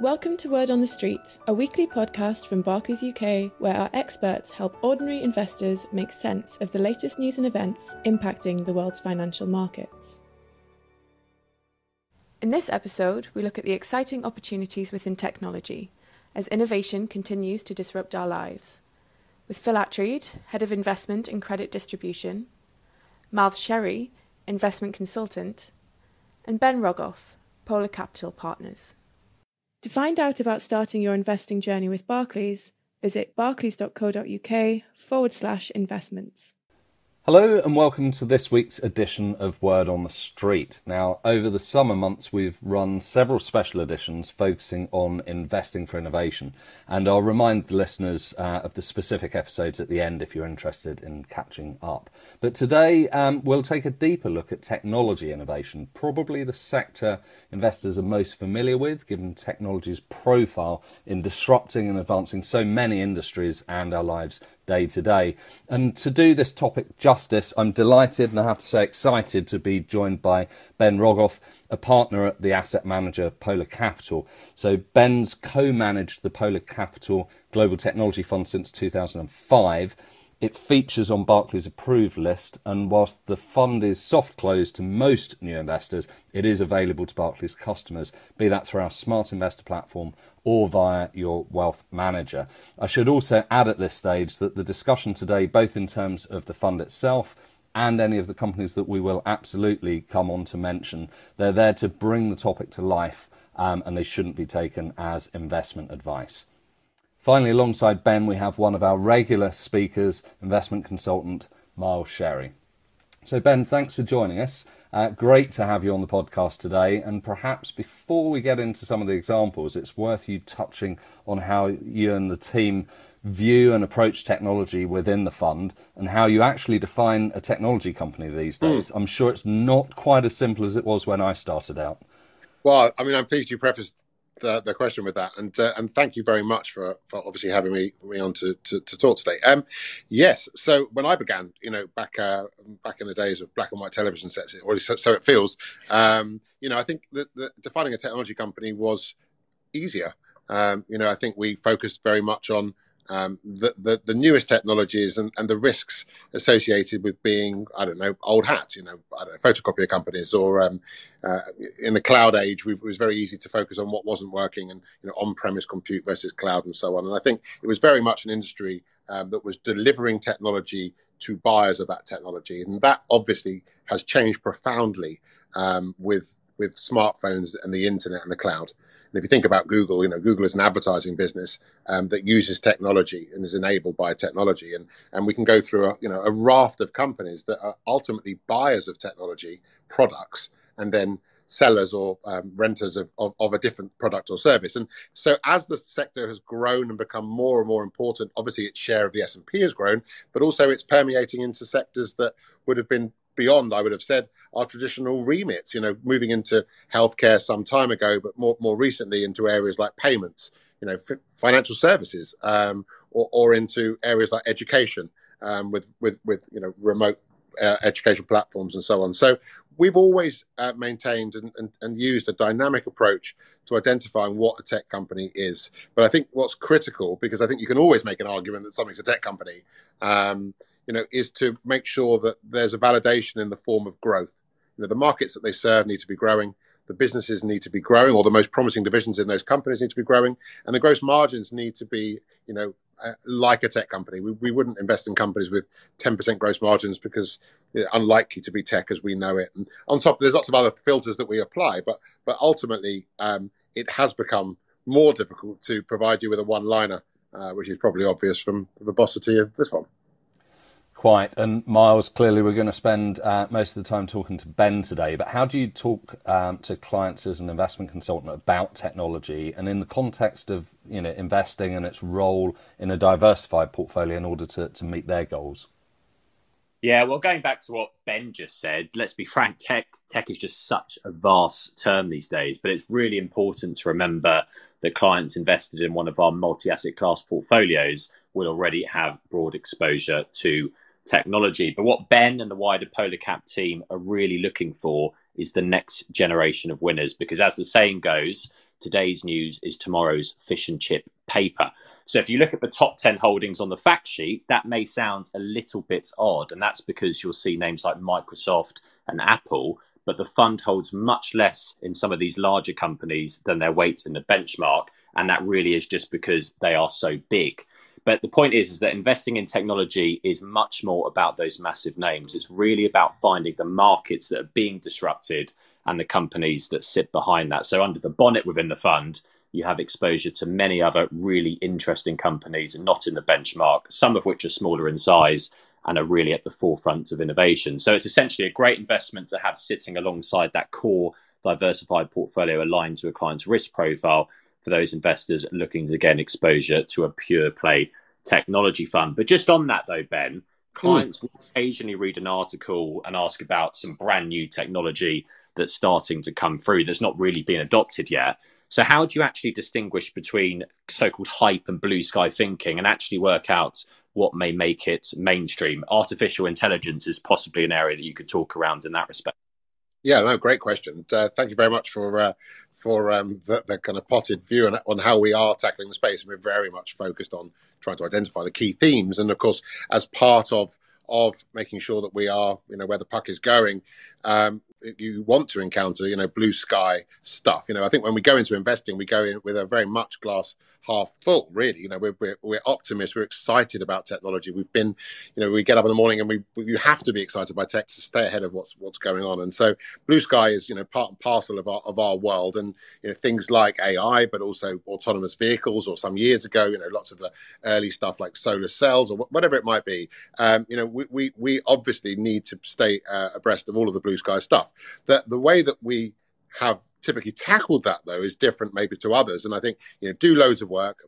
Welcome to Word on the Street, a weekly podcast from Barclays UK where our experts help ordinary investors make sense of the latest news and events impacting the world's financial markets. In this episode, we look at the exciting opportunities within technology as innovation continues to disrupt our lives. With Phil Attreed, Head of Investment and Credit Distribution, Miles Sherry, Investment Consultant, and Ben Rogoff, Polar Capital Partners. To find out about starting your investing journey with Barclays, visit barclays.co.uk forward slash investments. Hello and welcome to this week's edition of Word on the Street. Now, over the summer months, we've run several special editions focusing on investing for innovation, and I'll remind the listeners uh, of the specific episodes at the end if you're interested in catching up. But today, um, we'll take a deeper look at technology innovation, probably the sector investors are most familiar with, given technology's profile in disrupting and advancing so many industries and our lives day to day. And to do this topic justice, I'm delighted and I have to say excited to be joined by Ben Rogoff, a partner at the asset manager Polar Capital. So Ben's co-managed the Polar Capital Global Technology Fund since 2005 it features on Barclays' approved list, and whilst the fund is soft closed to most new investors, it is available to Barclays customers, be that through our Smart Investor platform or via your wealth manager. I should also add at this stage that the discussion today, both in terms of the fund itself and any of the companies that we will absolutely come on to mention, they're there to bring the topic to life um, and they shouldn't be taken as investment advice. Finally, alongside Ben, we have one of our regular speakers, investment consultant Miles Sherry. So, Ben, thanks for joining us. Uh, great to have you on the podcast today. And perhaps before we get into some of the examples, it's worth you touching on how you and the team view and approach technology within the fund and how you actually define a technology company these hmm. days. Mm. I'm sure it's not quite as simple as it was when I started out. Well, I mean, I'm pleased you prefaced the, the question with that, and uh, and thank you very much for, for obviously having me me on to, to, to talk today. Um, yes, so when I began, you know, back uh, back in the days of black and white television sets, or so, so it feels, um, you know, I think that, that defining a technology company was easier. Um, you know, I think we focused very much on um, the, the, the newest technologies and, and the risks associated with being I don't know old hats you know I don't know photocopier companies or um, uh, in the cloud age it was very easy to focus on what wasn't working and you know on-premise compute versus cloud and so on. And I think it was very much an industry um, that was delivering technology to buyers of that technology. And that obviously has changed profoundly um, with with smartphones and the internet and the cloud. And if you think about Google, you know, Google is an advertising business um, that uses technology and is enabled by technology. And, and we can go through a, you know, a raft of companies that are ultimately buyers of technology products and then sellers or um, renters of, of, of, a different product or service. And so as the sector has grown and become more and more important, obviously its share of the S&P has grown, but also it's permeating into sectors that would have been beyond, I would have said, our traditional remits. You know, moving into healthcare some time ago, but more more recently into areas like payments, you know, f- financial services, um, or, or into areas like education um, with with with you know remote uh, education platforms and so on. So we've always uh, maintained and, and, and, used a dynamic approach to identifying what a tech company is. But I think what's critical, because I think you can always make an argument that something's a tech company, um, you know, is to make sure that there's a validation in the form of growth. You know, the markets that they serve need to be growing, the businesses need to be growing, or the most promising divisions in those companies need to be growing, and the gross margins need to be, you know, uh, like a tech company. We, we wouldn't invest in companies with 10% gross margins because it's unlikely to be tech as we know it. And on top, there's lots of other filters that we apply, but but ultimately, um, it has become more difficult to provide you with a one-liner, uh, which is probably obvious from the verbosity of this one. Quite. And Miles, clearly we're going to spend uh, most of the time talking to Ben today, but how do you talk um, to clients as an investment consultant about technology and in the context of you know investing and its role in a diversified portfolio in order to, to meet their goals? Yeah, well, going back to what Ben just said, let's be frank, tech tech is just such a vast term these days, but it's really important to remember that clients invested in one of our multi-asset class portfolios will already have broad exposure to technology. But what Ben and the wider Polar Cap team are really looking for is the next generation of winners. Because as the saying goes, today's news is tomorrow's fish and chip paper. So if you look at the top 10 holdings on the fact sheet, that may sound a little bit odd. And that's because you'll see names like Microsoft and Apple, but the fund holds much less in some of these larger companies than their weight in the benchmark. And that really is just because they are so big. But the point is, is that investing in technology is much more about those massive names. It's really about finding the markets that are being disrupted and the companies that sit behind that. So under the bonnet within the fund, you have exposure to many other really interesting companies and not in the benchmark, some of which are smaller in size and are really at the forefront of innovation. So it's essentially a great investment to have sitting alongside that core diversified portfolio aligned to a client's risk profile for those investors looking to gain exposure to a pure play technology fund. But just on that though, Ben, clients mm. will occasionally read an article and ask about some brand new technology that's starting to come through that's not really been adopted yet. So, how do you actually distinguish between so called hype and blue sky thinking and actually work out what may make it mainstream? Artificial intelligence is possibly an area that you could talk around in that respect. Yeah, no, great question. Uh, thank you very much for uh, for um, the, the, kind of potted view on, on how we are tackling the space. And we're very much focused on trying to identify the key themes, and of course, as part of of making sure that we are, you know, where the puck is going. Um, you want to encounter, you know, blue sky stuff. You know, I think when we go into investing, we go in with a very much glass half full. Really, you know, we're we're, we're optimists. We're excited about technology. We've been, you know, we get up in the morning and we you have to be excited by tech to stay ahead of what's what's going on. And so, blue sky is you know part and parcel of our of our world. And you know, things like AI, but also autonomous vehicles. Or some years ago, you know, lots of the early stuff like solar cells or whatever it might be. Um, you know, we, we we obviously need to stay uh, abreast of all of the blue sky stuff. The the way that we have typically tackled that though is different maybe to others. And i think you know do loads of work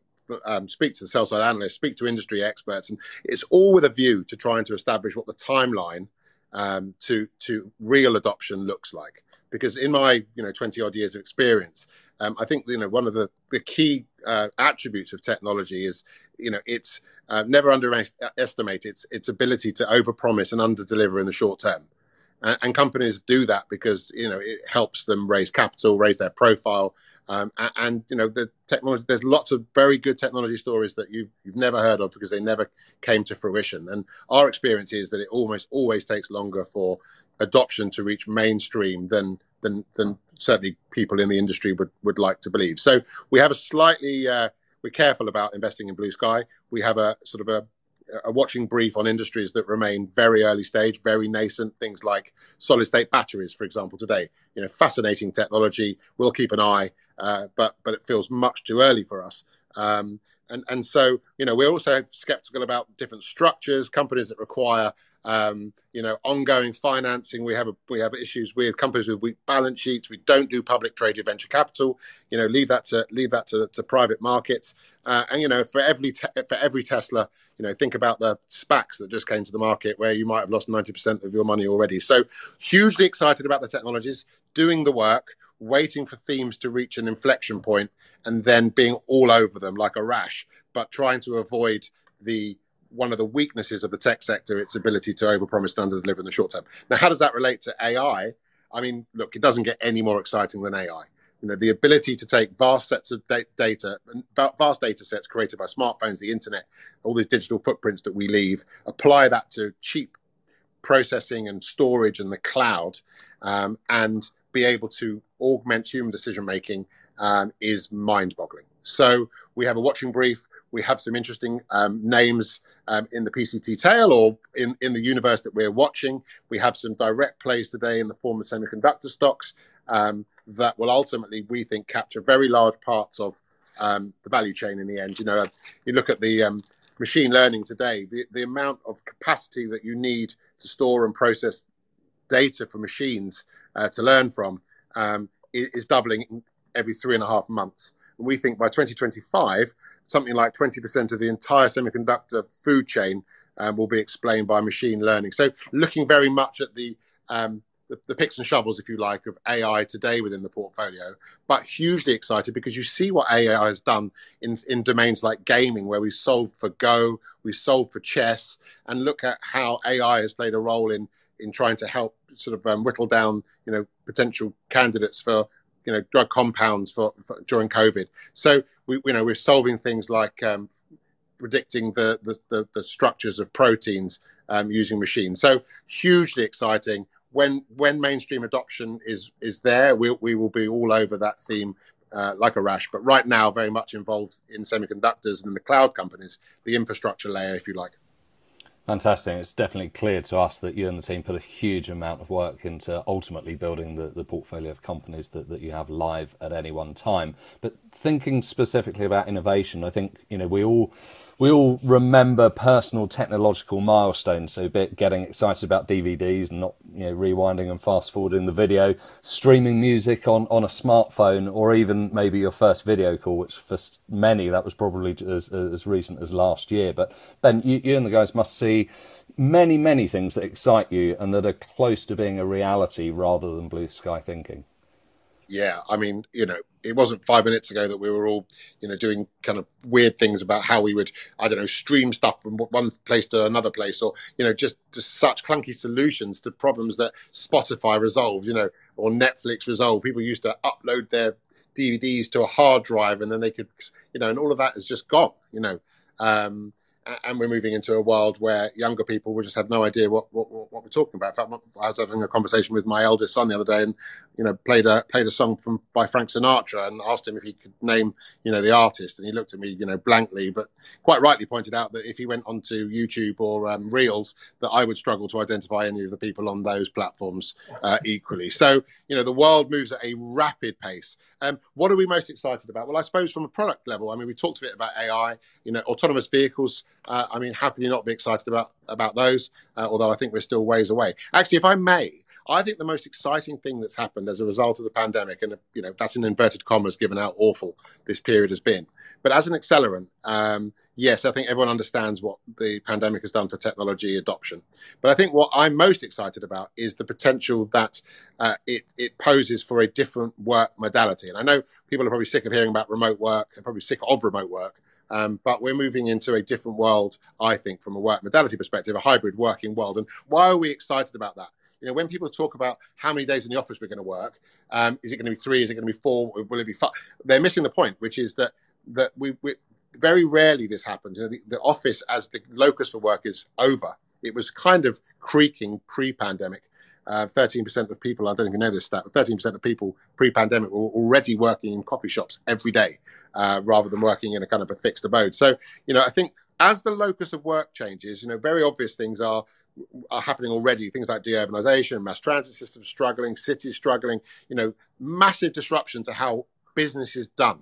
um, speak to the sell side analysts speak to industry experts and it's all with a view to trying to establish what the timeline um, to to real adoption looks like. Because in my you know 20 odd years of experience um, i think you know one of the the key uh, attributes of technology is you know it's uh, never underestimate its its ability to overpromise and underdeliver in the short term and, and, companies do that because you know it helps them raise capital, raise their profile, um, and, and, you know the technology. There's lots of very good technology stories that you've you've never heard of because they never came to fruition. And our experience is that it almost always takes longer for adoption to reach mainstream than than than certainly people in the industry would would like to believe. So we have a slightly uh, we're careful about investing in blue sky. We have a sort of a a watching brief on industries that remain very early stage, very nascent. Things like solid state batteries, for example, today. You know, fascinating technology. We'll keep an eye, uh, but but it feels much too early for us. Um, and and so you know, we're also skeptical about different structures, companies that require um, you know, ongoing financing. We have a, we have issues with companies with weak balance sheets. We don't do public traded venture capital. You know, leave that to leave that to, to private markets. Uh, and you know, for every te- for every Tesla, you know, think about the SPACs that just came to the market where you might have lost ninety percent of your money already. So, hugely excited about the technologies, doing the work, waiting for themes to reach an inflection point, and then being all over them like a rash, but trying to avoid the one of the weaknesses of the tech sector, its ability to overpromise and underdeliver in the short term. Now, how does that relate to AI? I mean, look, it doesn't get any more exciting than AI. You know, the ability to take vast sets of data, vast data sets created by smartphones, the internet, all these digital footprints that we leave, apply that to cheap processing and storage and the cloud, um, and be able to augment human decision making um, is mind-boggling. So we have a watching brief. We have some interesting um, names um, in the PCT tail or in, in the universe that we're watching. We have some direct plays today in the form of semiconductor stocks um, that will ultimately, we think, capture very large parts of um, the value chain in the end. You know, you look at the um, machine learning today, the, the amount of capacity that you need to store and process data for machines uh, to learn from um, is, is doubling every three and a half months. And we think by 2025, something like 20% of the entire semiconductor food chain um, will be explained by machine learning. So, looking very much at the, um, the, the picks and shovels, if you like, of AI today within the portfolio, but hugely excited because you see what AI has done in, in domains like gaming, where we solved for Go, we solved for chess, and look at how AI has played a role in in trying to help sort of um, whittle down, you know, potential candidates for you know drug compounds for, for during COVID. So we you know we're solving things like um, predicting the, the, the the structures of proteins um, using machines. So hugely exciting. When when mainstream adoption is is there, we we will be all over that theme uh, like a rash. But right now, very much involved in semiconductors and the cloud companies, the infrastructure layer, if you like. Fantastic. It's definitely clear to us that you and the team put a huge amount of work into ultimately building the, the portfolio of companies that, that you have live at any one time. But thinking specifically about innovation, I think, you know, we all we all remember personal technological milestones. So, bit getting excited about DVDs and not you know rewinding and fast forwarding the video, streaming music on on a smartphone, or even maybe your first video call, which for many that was probably as as recent as last year. But Ben, you, you and the guys must see many many things that excite you and that are close to being a reality rather than blue sky thinking. Yeah, I mean, you know, it wasn't five minutes ago that we were all, you know, doing kind of weird things about how we would, I don't know, stream stuff from one place to another place, or you know, just just such clunky solutions to problems that Spotify resolved, you know, or Netflix resolved. People used to upload their DVDs to a hard drive, and then they could, you know, and all of that is just gone, you know. Um, and we're moving into a world where younger people will just have no idea what, what, what we're talking about. In fact, I was having a conversation with my eldest son the other day, and you know, played a played a song from by Frank Sinatra, and asked him if he could name you know the artist, and he looked at me you know blankly, but quite rightly pointed out that if he went onto YouTube or um, Reels, that I would struggle to identify any of the people on those platforms uh, equally. So you know, the world moves at a rapid pace. Um, what are we most excited about? Well, I suppose from a product level, I mean, we talked a bit about AI, you know, autonomous vehicles. Uh, I mean, how can you not be excited about about those? Uh, although I think we're still ways away. Actually, if I may, I think the most exciting thing that's happened as a result of the pandemic, and you know, that's in inverted commas, given how awful this period has been. But as an accelerant, um, yes, I think everyone understands what the pandemic has done for technology adoption. But I think what I'm most excited about is the potential that uh, it, it poses for a different work modality. And I know people are probably sick of hearing about remote work. They're probably sick of remote work. Um, but we're moving into a different world, I think, from a work modality perspective, a hybrid working world. And why are we excited about that? You know, when people talk about how many days in the office we're going to work, um, is it going to be three? Is it going to be four? Will it be five? They're missing the point, which is that that we, we very rarely this happens. You know, the, the office as the locus for work is over. It was kind of creaking pre-pandemic. Uh, 13% of people, I don't even know this stat, but 13% of people pre pandemic were already working in coffee shops every day uh, rather than working in a kind of a fixed abode. So, you know, I think as the locus of work changes, you know, very obvious things are are happening already. Things like deurbanization, mass transit systems struggling, cities struggling, you know, massive disruption to how business is done.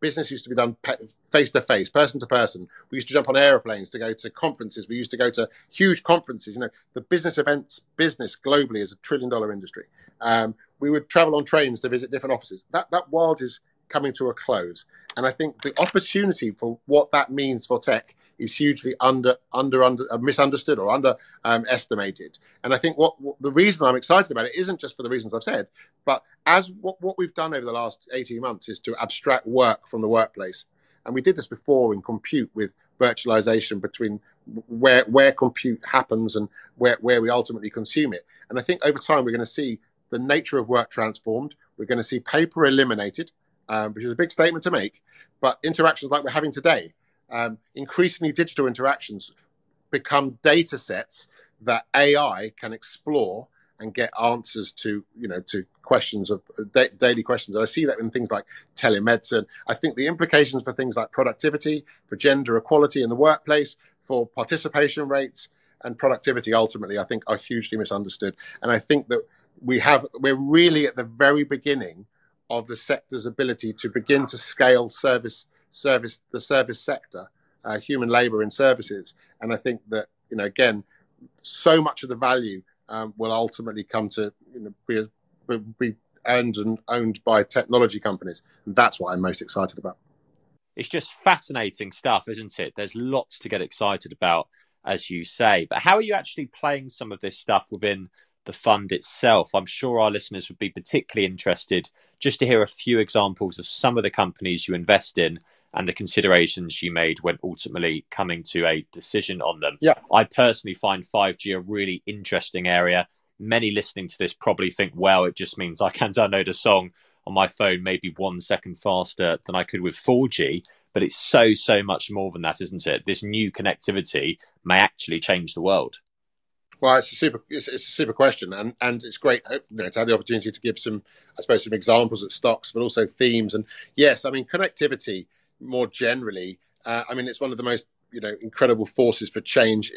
Business used to be done face to face, person to person. We used to jump on airplanes to go to conferences. We used to go to huge conferences. You know, the business events business globally is a trillion dollar industry. Um, we would travel on trains to visit different offices. That that world is coming to a close, and I think the opportunity for what that means for tech is hugely under under under uh, misunderstood or underestimated. Um, and I think what, what, the reason I'm excited about it isn't just for the reasons I've said, but as what, what we've done over the last 18 months is to abstract work from the workplace. And we did this before in compute with virtualization between where where compute happens and where, where we ultimately consume it. And I think over time we're going to see the nature of work transformed. We're going to see paper eliminated, um, which is a big statement to make. But interactions like we're having today, um, increasingly digital interactions become data sets that AI can explore and get answers to you know to questions of da- daily questions. And i see that in things like telemedicine. I think the implications for things like productivity for gender equality in the workplace for participation rates and productivity ultimately i think are hugely misunderstood. And i think that we have we're really at the very beginning of the sector's ability to begin to scale service service the service sector, uh, human labour in services. And I think that you know again, so much of the value um, will ultimately come to you know, be, be earned and owned by technology companies. And that's what I'm most excited about. It's just fascinating stuff, isn't it? There's lots to get excited about, as you say. But how are you actually playing some of this stuff within the fund itself? I'm sure our listeners would be particularly interested just to hear a few examples of some of the companies you invest in and the considerations you made when ultimately coming to a decision on them. Yeah. I personally find 5G a really interesting area. Many listening to this probably think, well, it just means I can download a song on my phone maybe one second faster than I could with 4G. But it's so, so much more than that, isn't it? This new connectivity may actually change the world. Well, it's a super, it's, it's, a super question, and and it's great you know, to have the opportunity to give some, I suppose, some examples at stocks, but also themes. And yes, I mean connectivity more generally. Uh, I mean, it's one of the most you know incredible forces for change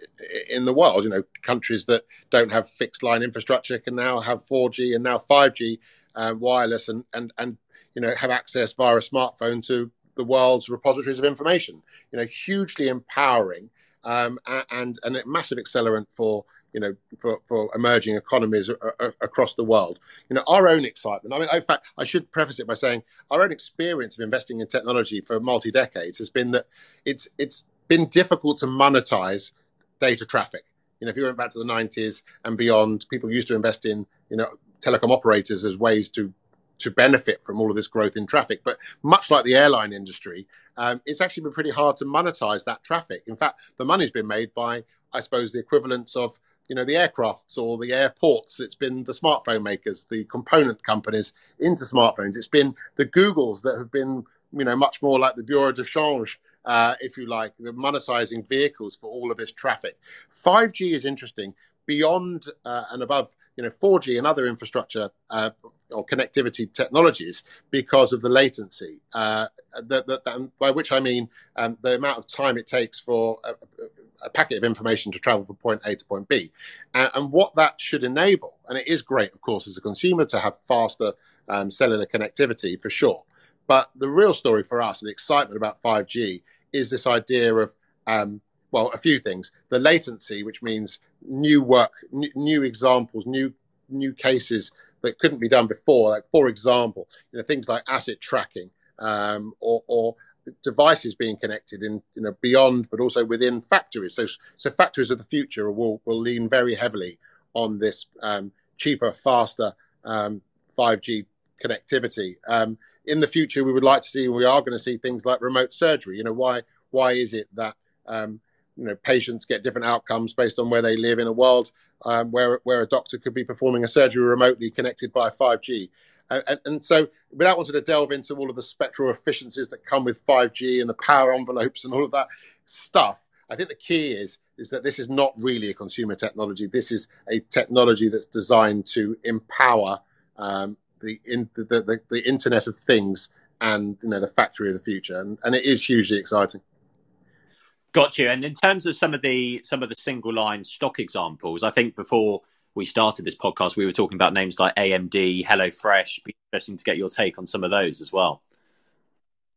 in the world. You know, countries that don't have fixed line infrastructure can now have 4G and now 5G uh, wireless, and and and you know have access via a smartphone to the world's repositories of information. You know, hugely empowering um, and and a massive accelerant for you know, for, for emerging economies a, a, across the world. You know, our own excitement. I mean, in fact, I should preface it by saying our own experience of investing in technology for multi decades has been that it's it's been difficult to monetize data traffic. You know, if you went back to the 90s and beyond, people used to invest in you know telecom operators as ways to to benefit from all of this growth in traffic. But much like the airline industry, um, it's actually been pretty hard to monetize that traffic. In fact, the money's been made by, I suppose, the equivalents of you know the aircrafts or the airports. It's been the smartphone makers the component companies into smartphones. It's been the googles that have been you know much more like the bureau de change uh, if you like the monetizing vehicles for all of this traffic. 5g is interesting. Beyond uh, and above you know 4g and other infrastructure uh, or connectivity technologies because of the latency uh, the, by which i mean um, the amount of time it takes for a packet of information to travel from point A to point B. And, and, what that should enable, and it is great, of course, as a consumer to have faster um, cellular connectivity for sure. But the real story for us, the excitement about 5G, is this idea of, um, well, a few things. The latency, which means new work, n- new examples, new new cases that couldn't be done before. Like, for example, you know, things like asset tracking um, or, or devices being connected in you know beyond but also within factories. So so factories of the future will will lean very heavily on this um, cheaper faster um, 5g connectivity. Um, in the future we would like to see we are going to see things like remote surgery. You know why why is it that um, you know patients get different outcomes based on where they live in a world um, where where a doctor could be performing a surgery remotely connected by 5g and, and, so, without wanting to delve into all of the spectral efficiencies that come with 5G and the power envelopes and all of that stuff, I think the key is is that this is not really a consumer technology. This is a technology that's designed to empower um, the, in, the, the, the Internet of Things and you know the factory of the future, and, and it is hugely exciting. Got you. And in terms of some of the some of the single line stock examples, I think before we started this podcast, we were talking about names like AMD, HelloFresh. Be interesting to get your take on some of those as well.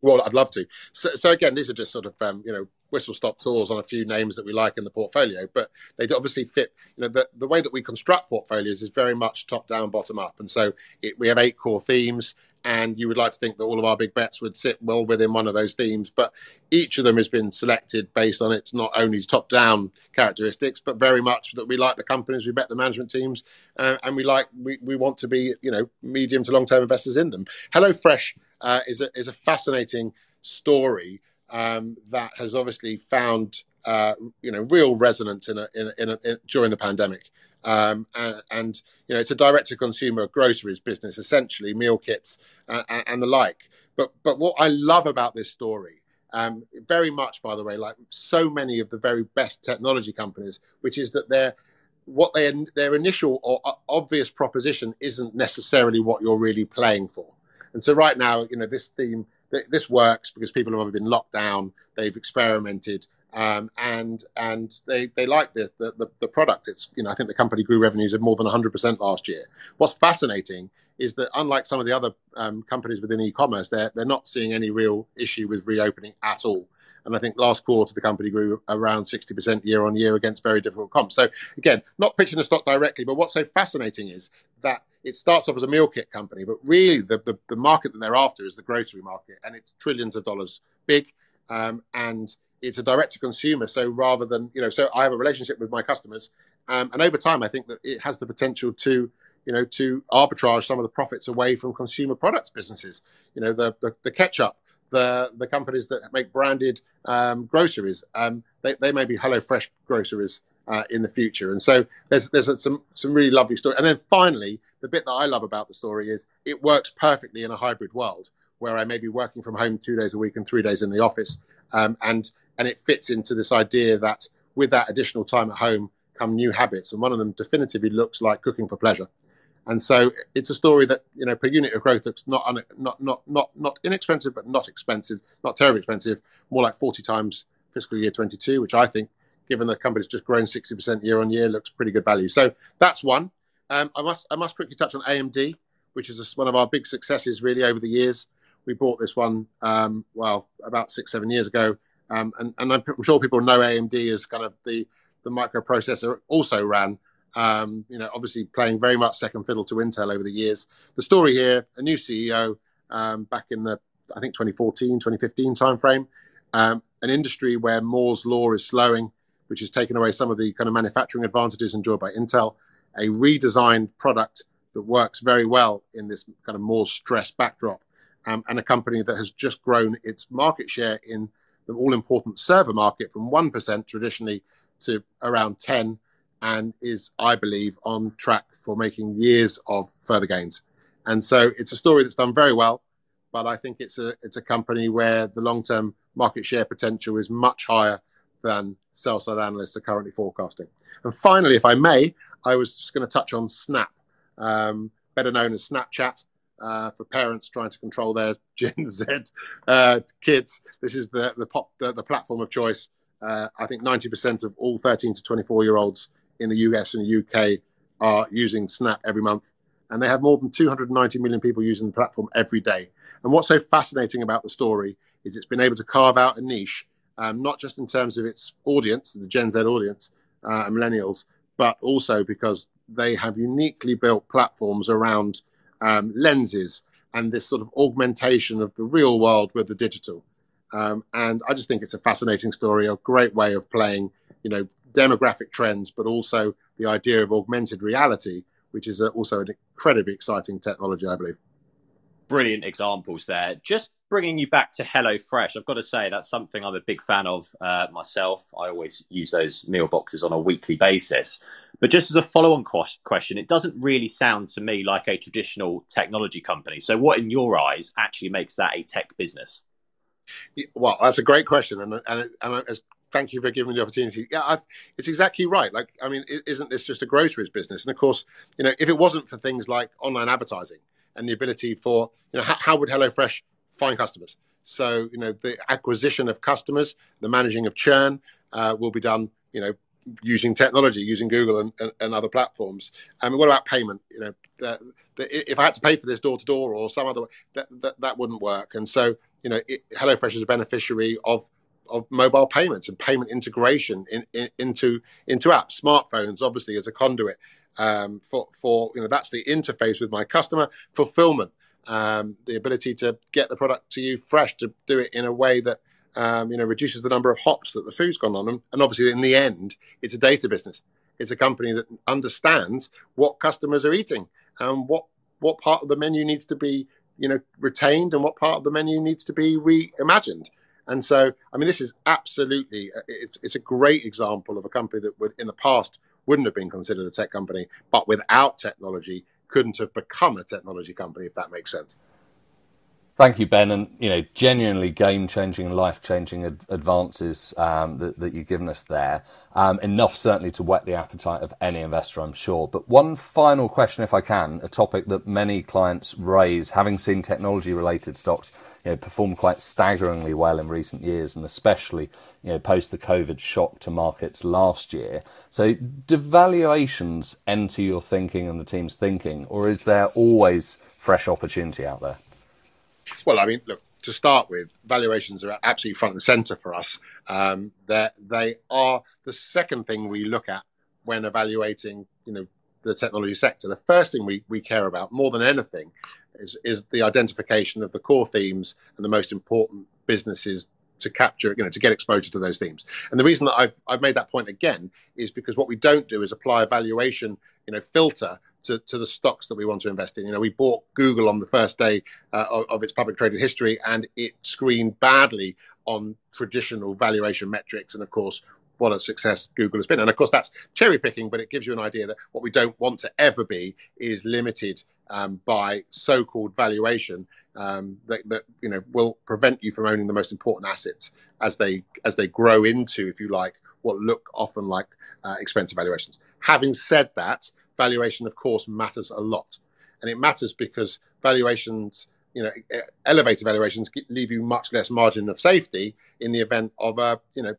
Well, I'd love to. So, so again, these are just sort of um, you know whistle stop tours on a few names that we like in the portfolio, but they obviously fit. You know, the the way that we construct portfolios is very much top down, bottom up, and so it, we have eight core themes and you would like to think that all of our big bets would sit well within one of those themes. But each of them has been selected based on its not only top down characteristics, but very much that we like the companies, we bet the management teams, uh, and we like we, we want to be you know medium to long term investors in them. HelloFresh uh, is a is a fascinating story um, that has obviously found uh, you know real resonance in a, in, a, in, a, in during the pandemic. Um, and, and, you know it's a direct to consumer groceries business essentially meal kits uh, and the like but but what i love about this story um, very much by the way like so many of the very best technology companies which is that their what their their initial or obvious proposition isn't necessarily what you're really playing for and so right now you know this theme this works because people have been locked down they've experimented um, and and they they like the, the the product. It's you know I think the company grew revenues of more than 100 percent last year. What's fascinating is that unlike some of the other um, companies within e-commerce, they're they're not seeing any real issue with reopening at all. And I think last quarter the company grew around 60% year on year against very difficult comps. So again, not pitching the stock directly, but what's so fascinating is that it starts off as a meal kit company, but really the, the, the market that they're after is the grocery market, and it's trillions of dollars big. Um, and it's a direct to consumer. So rather than you know, so I have a relationship with my customers, um, and over time, I think that it has the potential to you know to arbitrage some of the profits away from consumer products businesses. You know, the the, the ketchup, the the companies that make branded um, groceries, um, they they may be HelloFresh groceries uh, in the future. And so there's there's some some really lovely story. And then finally, the bit that I love about the story is it works perfectly in a hybrid world where I may be working from home two days a week and three days in the office, um, and and it fits into this idea that with that additional time at home come new habits, and one of them definitively looks like cooking for pleasure. And so it's a story that you know per unit of growth looks not un, not not not not inexpensive, but not expensive, not terribly expensive, more like 40 times fiscal year 22, which I think, given the company's just grown 60% year on year, looks pretty good value. So that's one. Um, I must I must quickly touch on AMD, which is one of our big successes really over the years. We bought this one um, well about six seven years ago, um, and, and I'm sure people know AMD as kind of the the microprocessor also ran. Um, you know, obviously playing very much second fiddle to Intel over the years. The story here: a new CEO um, back in the I think 2014 2015 timeframe. Um, an industry where Moore's law is slowing, which has taken away some of the kind of manufacturing advantages enjoyed by Intel a redesigned product that works very well in this kind of more stress backdrop, um, and a company that has just grown its market share in the all important server market from 1% traditionally to around 10 and is i believe on track for making years of further gains and so it's a story that's done very well but i think it's a it's a company where the long term market share potential is much higher than sell side analysts are currently forecasting and finally if i may I was just going to touch on Snap, um, better known as Snapchat. Uh, for parents trying to control their Gen Z uh, kids, this is the the pop the, the platform of choice. Uh, I think 90% of all 13 to 24 year olds in the US and the UK are using Snap every month, and they have more than 290 million people using the platform every day. And what's so fascinating about the story is it's been able to carve out a niche, um, not just in terms of its audience, the Gen Z audience uh, and millennials, but also because they have uniquely built platforms around um, lenses and this sort of augmentation of the real world with the digital. Um, and I just think it's a fascinating story, a great way of playing, you know, demographic trends, but also the idea of augmented reality, which is also an incredibly exciting technology, I believe. Brilliant examples there. Just bringing you back to HelloFresh, I've got to say that's something I'm a big fan of uh, myself. I always use those meal boxes on a weekly basis. But just as a follow on question, it doesn't really sound to me like a traditional technology company. So, what in your eyes actually makes that a tech business? Well, that's a great question. And, and, and thank you for giving me the opportunity. Yeah, I, it's exactly right. Like, I mean, isn't this just a groceries business? And of course, you know, if it wasn't for things like online advertising and the ability for, you know, how, how would HelloFresh find customers. So, you know, the acquisition of customers, the managing of churn uh, will be done, you know, using technology, using Google and, and, and other platforms. I mean, what about payment? You know, the, the, if I had to pay for this door to door or some other way, that, that, that wouldn't work. And so, you know, it, HelloFresh is a beneficiary of of mobile payments and payment integration in, in, into into apps, smartphones, obviously as a conduit um, for for you know that's the interface with my customer fulfillment um, the ability to get the product to you fresh, to do it in a way that um, you know reduces the number of hops that the food's gone on. And, and obviously, in the end, it's a data business. It's a company that understands what customers are eating and what what part of the menu needs to be you know retained and what part of the menu needs to be reimagined. And so, I mean, this is absolutely uh, it's it's a great example of a company that would in the past wouldn't have been considered a tech company, but without technology couldn't have become a technology company, if that makes sense. Thank you, Ben, and you know, genuinely game-changing life-changing ad- advances um, that, that, you've given us there. Um, enough certainly to whet the appetite of any investor, I'm sure. But one final question, if I can, a topic that many clients raise, having seen technology-related stocks you know, perform quite staggeringly well in recent years, and especially you know post the COVID shock to markets last year. So, do valuations enter your thinking and the team's thinking, or is there always fresh opportunity out there? Well, I mean, look, to start with, valuations are absolutely front and center for us. Um, they are the second thing we look at when evaluating, you know, the technology sector. The first thing we, we care about more than anything is, is the identification of the core themes and the most important businesses to capture, you know, to get exposure to those themes. And the reason that I've I've made that point again is because what we don't do is apply a valuation, you know, filter to, to the stocks that we want to invest in. You know, we bought Google on the first day uh, of, of, its public traded history, and it screened badly on traditional valuation metrics. And of course, what a success Google has been. And of course, that's cherry picking, but it gives you an idea that what we don't want to ever be is limited um, by so-called valuation um, that, that, you know will prevent you from owning the most important assets as they as they grow into, if you like, what look often like uh, expensive valuations. Having said that, valuation, of course, matters a lot, and it matters because valuations you know, elevated valuations leave you much less margin of safety in the event of a, you know,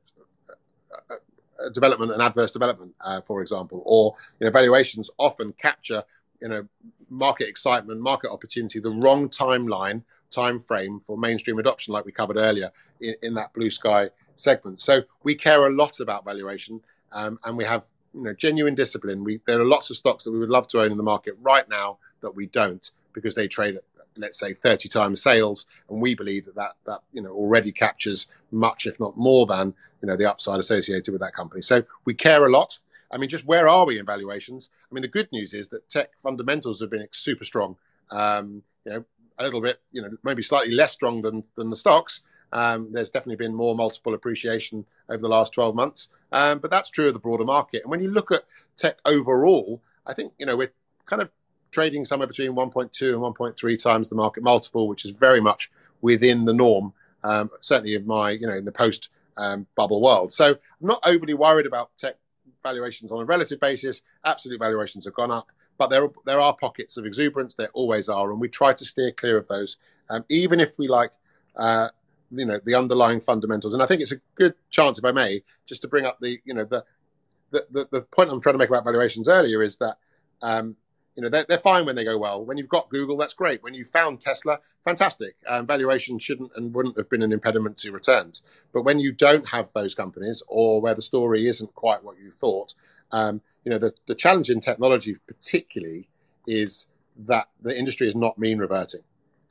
a development, an adverse development, uh, for example, or you know, valuations often capture, you know, market excitement, market opportunity, the wrong timeline, time frame for mainstream adoption, like we covered earlier in, in that blue sky segment. So we care a lot about valuation, um, and we have you know genuine discipline. We there are lots of stocks that we would love to own in the market right now that we don't because they trade at let's say 30 times sales. And we believe that that, that you know already captures much if not more than you know the upside associated with that company. So we care a lot. I mean just where are we in valuations? I mean the good news is that tech fundamentals have been super strong. Um, you know a little bit you know maybe slightly less strong than than the stocks um, there's definitely been more multiple appreciation over the last 12 months um, but that's true of the broader market and when you look at tech overall i think you know we're kind of trading somewhere between 1.2 and 1.3 times the market multiple, which is very much within the norm, um, certainly in my, you know, in the post um, bubble world. So I'm not overly worried about tech valuations on a relative basis. Absolute valuations have gone up, but there are, there are pockets of exuberance. There always are, and we try to steer clear of those, um, even if we like. Uh, you know the underlying fundamentals, and I think it's a good chance, if I may, just to bring up the you know the the, the, the point I'm trying to make about valuations earlier is that um, you know they're, they're fine when they go well. When you've got google that's great. When you found tesla fantastic. Um, valuation shouldn't and wouldn't have been an impediment to returns. But when you don't have those companies or where the story isn't quite what you thought um, you know the, the challenge in technology particularly is that the industry is not mean reverting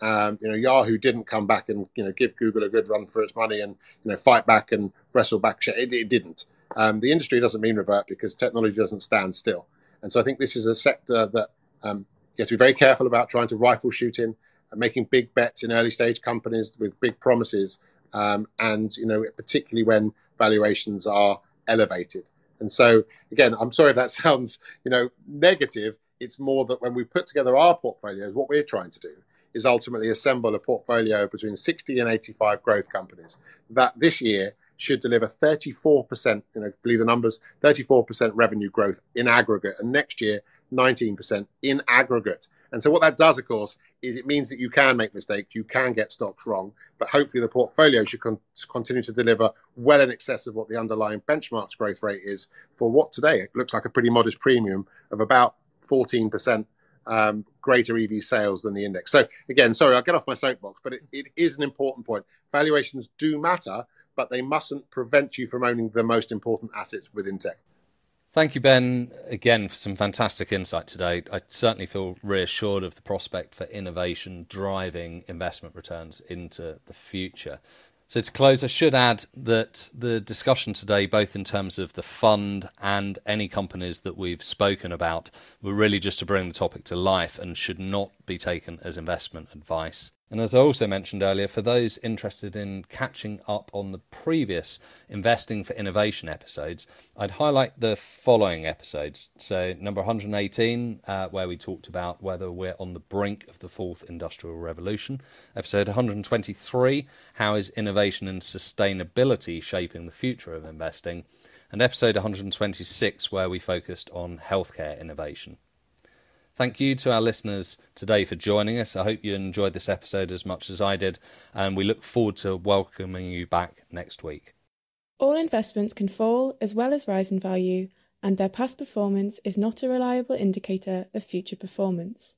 um, you know yahoo didn't come back and you know give google a good run for its money and you know fight back and wrestle back it, it didn't um, the industry doesn't mean revert because technology doesn't stand still and so I think this is a sector that um, you have to be very careful about trying to rifle shoot in, and making big bets in early stage companies with big promises, um, and you know particularly when valuations are elevated. And so again, I'm sorry if that sounds you know negative. It's more that when we put together our portfolios, what we're trying to do is ultimately assemble a portfolio between 60 and 85 growth companies that this year should deliver 34%, you know, believe the numbers, 34% revenue growth in aggregate, and next year, 19% in aggregate. And so, what that does, of course, is it means that you can make mistakes, you can get stocks wrong, but hopefully the portfolio should con- continue to deliver well in excess of what the underlying benchmark's growth rate is for what today it looks like a pretty modest premium of about 14% um, greater EV sales than the index. So, again, sorry, I'll get off my soapbox, but it, it is an important point. Valuations do matter, but they mustn't prevent you from owning the most important assets within tech. Thank you, Ben, again for some fantastic insight today. I certainly feel reassured of the prospect for innovation driving investment returns into the future. So, to close, I should add that the discussion today, both in terms of the fund and any companies that we've spoken about, were really just to bring the topic to life and should not be taken as investment advice. And as I also mentioned earlier, for those interested in catching up on the previous Investing for Innovation episodes, I'd highlight the following episodes. So, number 118, uh, where we talked about whether we're on the brink of the fourth industrial revolution. Episode 123, how is innovation and sustainability shaping the future of investing? And episode 126, where we focused on healthcare innovation. Thank you to our listeners today for joining us. I hope you enjoyed this episode as much as I did, and we look forward to welcoming you back next week. All investments can fall as well as rise in value, and their past performance is not a reliable indicator of future performance.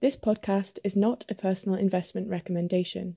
This podcast is not a personal investment recommendation.